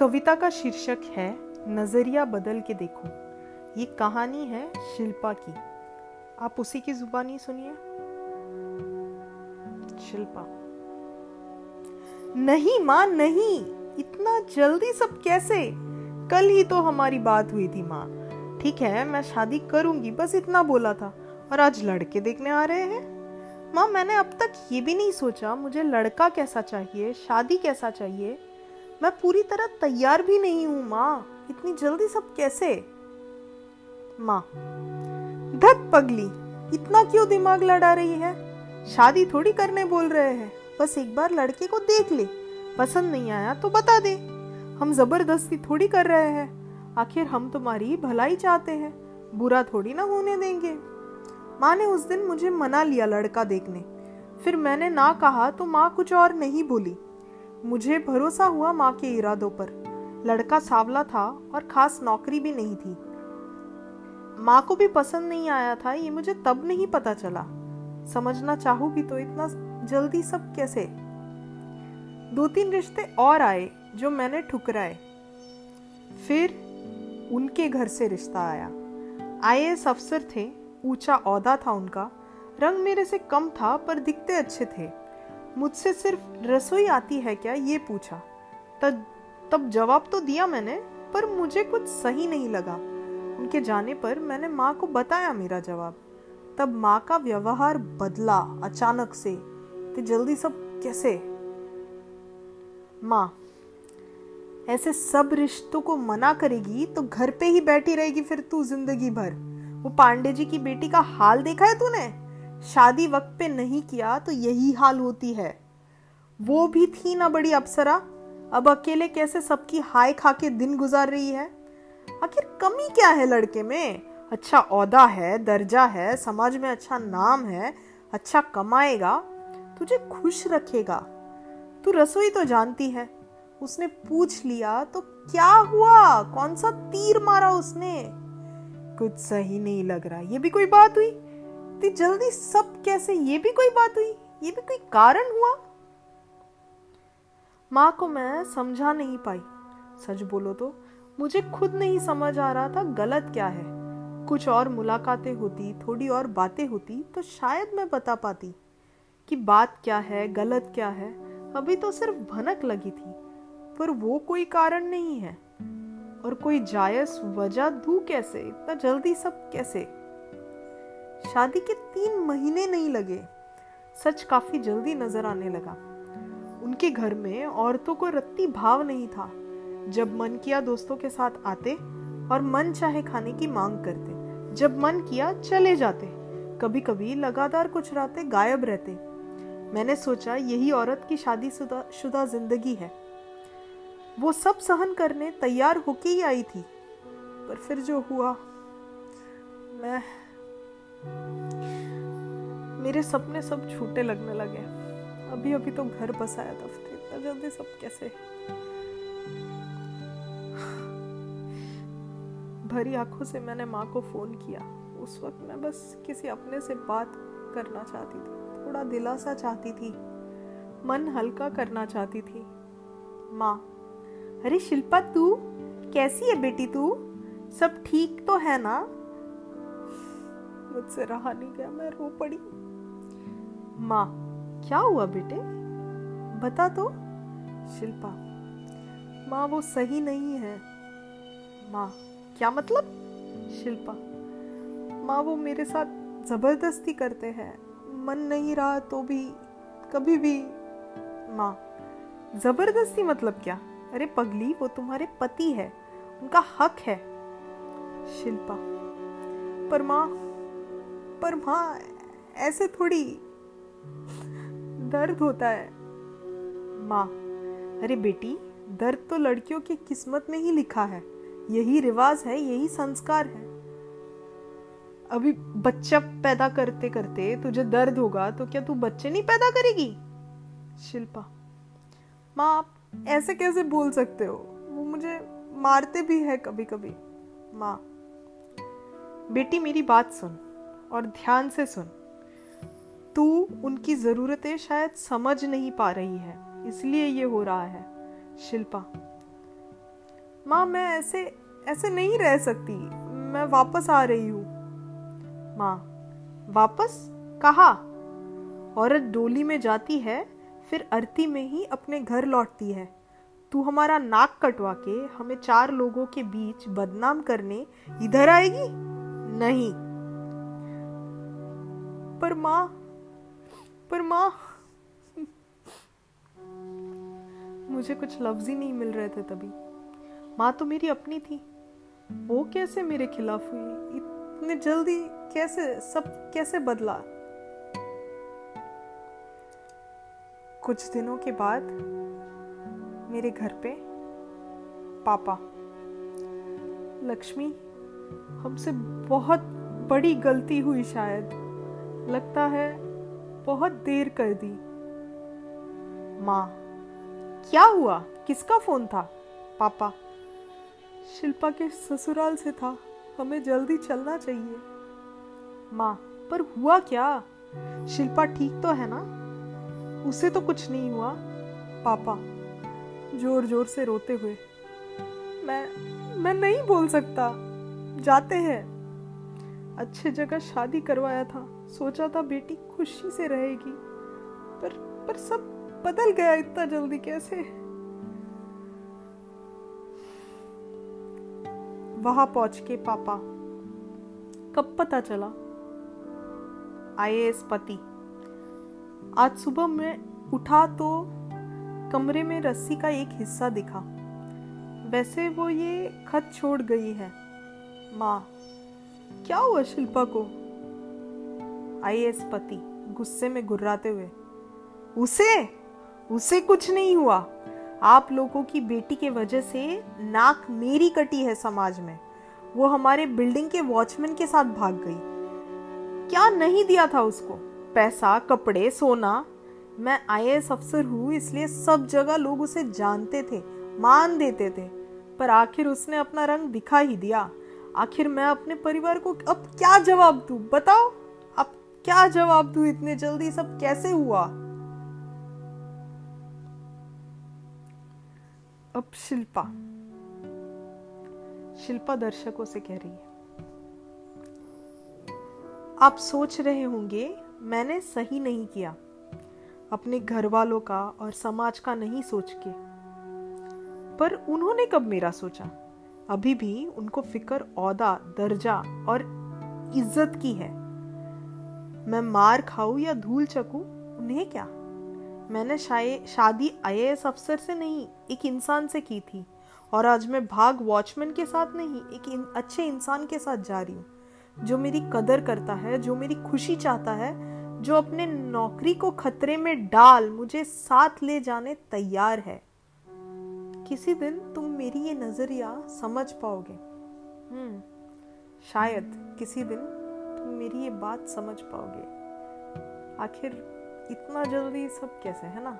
कविता का शीर्षक है, नज़रिया बदल के देखो। ये कहानी है शिल्पा की। आप उसी की जुबानी सुनिए। शिल्पा। नहीं माँ, नहीं। इतना जल्दी सब कैसे? कल ही तो हमारी बात हुई थी माँ। ठीक है, मैं शादी करूँगी, बस इतना बोला था। और आज लड़के देखने आ रहे हैं। माँ, मैंने अब तक ये भी नहीं सोचा, मुझे लड़का कैसा चाहिए, शादी कैसा चाहिए? मैं पूरी तरह तैयार भी नहीं हूँ, माँ। इतनी जल्दी सब कैसे? माँ, धत पगली, इतना क्यों दिमाग लड़ा रही है? शादी थोड़ी करने बोल रहे हैं। बस एक बार लड़के को देख ले। पसंद नहीं आया तो बता दे। हम ज़बरदस्ती थोड़ी कर रहे हैं। आखिर हम तुम्हारी भलाई चाहते हैं। बुरा थोड़ी ना होने देंगे। माँ ने उस दिन मुझे मना लिया लड़का देखने। फिर मैंने ना कहा तो माँ कुछ और नहीं बोली। मुझे भरोसा हुआ माँ के इरादों पर। लड़का सावला था और खास नौकरी भी नहीं थी। माँ को भी पसंद नहीं आया था, ये मुझे तब नहीं पता चला। समझना चाहूँगी तो इतना जल्दी सब कैसे? दो तीन रिश्ते और आए जो मैंने ठुकराए। फिर उनके घर से रिश्ता आया। आए अफसर थे, ऊँचा औदा था उनका। रंग मेरे से कम था, पर दिखते अच्छे थे। मुझसे सिर्फ़ रसोई आती है क्या? ये पूछा। तब तब जवाब तो दिया मैंने, पर मुझे कुछ सही नहीं लगा। उनके जाने पर मैंने माँ को बताया मेरा जवाब। तब माँ का व्यवहार बदला अचानक से तो जल्दी सब कैसे? माँ, ऐसे सब रिश्तों को मना करेगी तो घर पे ही बैठी रहेगी फिर तू ज़िंदगी भर। वो पांडे जी की बेटी का हाल देखा है तूने? शादी वक्त पे नहीं किया तो यही हाल होती है। वो भी थी ना बड़ी अप्सरा। अब अकेले कैसे सबकी हाय खा के दिन गुजार रही है? आखिर कमी क्या है लड़के में? अच्छा औदा है, दर्जा है, समाज में अच्छा नाम है अच्छा कमाएगा, तुझे खुश रखेगा। तू रसोई तो जानती है। उसने पूछ लिया तो क्या हुआ? कौन सा तीर मारा उसने? कुछ सही नहीं लग रहा। ये भी कोई बात हुई? इतनी जल्दी सब कैसे? ये भी कोई बात हुई? ये भी कोई कारण हुआ? माँ को मैं समझा नहीं पाई। सच बोलो तो मुझे खुद नहीं समझ आ रहा था गलत क्या है। कुछ और मुलाकातें होती, थोड़ी और बातें होती तो शायद मैं बता पाती कि बात क्या है, गलत क्या है। अभी तो सिर्फ़ भनक लगी थी, पर वो कोई कारण नहीं है। और कोई जायज़ वजह दू कैसे? इतना जल्दी सब कैसे? शादी के तीन महीने नहीं लगे। सच काफ़ी जल्दी नज़र आने लगा। उनके घर में औरतों को रत्ती भाव नहीं था। जब मन किया दोस्तों के साथ आते और मन चाहे खाने की मांग करते। जब मन किया चले जाते। कभी कभी लगातार कुछ रातें गायब रहते। मैंने सोचा यही औरत की शादी शुदा ज़िंदगी है। वो सब सहन करने तैयार होके ही आई थी। पर फिर जो हुआ, मैं मेरे सपने सब छूटे लगने लगे। अभी अभी तो घर बसाया था, फिर इतना जल्दी सब कैसे? भरी आँखों से मैंने माँ को फ़ोन किया। उस वक्त मैं बस किसी अपने से बात करना चाहती थी। थोड़ा दिलासा चाहती थी। मन हल्का करना चाहती थी। माँ, अरे शिल्पा, तू कैसी है बेटी तू? सब ठीक तो है ना? मुझसे रहा नहीं गया, मैं रो पड़ी। माँ, क्या हुआ बेटे? बता तो। शिल्पा, माँ वो सही नहीं है। माँ, क्या मतलब? शिल्पा, माँ वो मेरे साथ ज़बरदस्ती करते हैं। मन नहीं रहा तो भी, कभी भी। माँ, ज़बरदस्ती मतलब क्या? अरे पगली, वो तुम्हारे पति है, उनका हक है। शिल्पा, पर माँ पर माँ ऐसे थोड़ी दर्द होता है। माँ, अरे बेटी, दर्द तो लड़कियों की किस्मत में ही लिखा है। यही रिवाज है, यही संस्कार है। अभी बच्चा पैदा करते करते तुझे दर्द होगा तो क्या तू बच्चे नहीं पैदा करेगी? शिल्पा, माँ, आप ऐसे कैसे बोल सकते हो? वो मुझे मारते भी है कभी कभी माँ, बेटी मेरी बात सुन। और ध्यान से सुन। तू उनकी ज़रूरतें शायद समझ नहीं पा रही है, इसलिए ये हो रहा है। शिल्पा, माँ, मैं ऐसे ऐसे नहीं रह सकती। मैं वापस आ रही हूँ। माँ, वापस? कहा? औरत डोली में जाती है, फिर अरती में ही अपने घर लौटती है। तू हमारा नाक कटवा के हमें चार लोगों के बीच बदनाम करने इधर आएगी? नहीं। पर माँ पर माँ। मुझे कुछ लफ्ज ही नहीं मिल रहे थे तभी। माँ तो मेरी अपनी थी। वो कैसे मेरे खिलाफ हुई? इतने जल्दी कैसे, सब कैसे बदला? कुछ दिनों के बाद मेरे घर पे पापा। लक्ष्मी, हमसे बहुत बड़ी गलती हुई शायद। लगता है बहुत देर कर दी। माँ, क्या हुआ? किसका फ़ोन था? पापा, शिल्पा के ससुराल से था। हमें जल्दी चलना चाहिए। माँ, पर हुआ क्या? शिल्पा ठीक तो है ना? उसे तो कुछ नहीं हुआ। पापा ज़ोर ज़ोर से रोते हुए, मैं मैं नहीं बोल सकता। जाते हैं। अच्छे जगह शादी करवाया था। सोचा था बेटी खुशी से रहेगी, पर पर सब बदल गया इतना जल्दी कैसे? वहाँ पहुँच के पापा, कब पता चला? आईएएस पति। आज सुबह मैं उठा तो कमरे में रस्सी का एक हिस्सा दिखा। वैसे वो ये खत छोड़ गई है। माँ, क्या हुआ शिल्पा को? आईएएस पति गुस्से में गुर्राते हुए, उसे? उसे कुछ नहीं हुआ। आप लोगों की बेटी के वजह से नाक मेरी कटी है समाज में। वो हमारे बिल्डिंग के वॉचमैन के साथ भाग गई। क्या नहीं दिया था उसको? पैसा, कपड़े, सोना। मैं आईएएस अफसर हूँ, इसलिए सब जगह लोग उसे जानते थे, मान देते थे। पर आखिर उसने अपना रंग दिखा ही दिया। आखिर मैं अपने परिवार को अब क्या जवाब दू? बताओ। क्या जवाब दू इतने जल्दी? सब कैसे हुआ? अब शिल्पा। शिल्पा दर्शकों से कह रही है। आप सोच रहे होंगे, मैंने सही नहीं किया। अपने घर वालों का और समाज का नहीं सोच के। पर उन्होंने कब मेरा सोचा? अभी भी उनको फ़िक्र, औदा, दर्जा और इज़्ज़त की है। मैं मार खाऊं या धूल चकूं उन्हें क्या? मैंने शादी आईएएस अफसर से नहीं एक इंसान से की थी। और आज मैं भाग वॉचमैन के साथ नहीं एक इन, अच्छे इंसान के साथ जा रही हूँ। जो मेरी कदर करता है जो मेरी खुशी चाहता है जो अपने नौकरी को खतरे में डाल मुझे साथ ले जाने तैयार है। किसी दिन तुम मेरी ये नज़रिया समझ पाओगे। हम्म शायद किसी दिन तुम मेरी ये बात समझ पाओगे। आखिर इतना जल्दी सब कैसे है ना?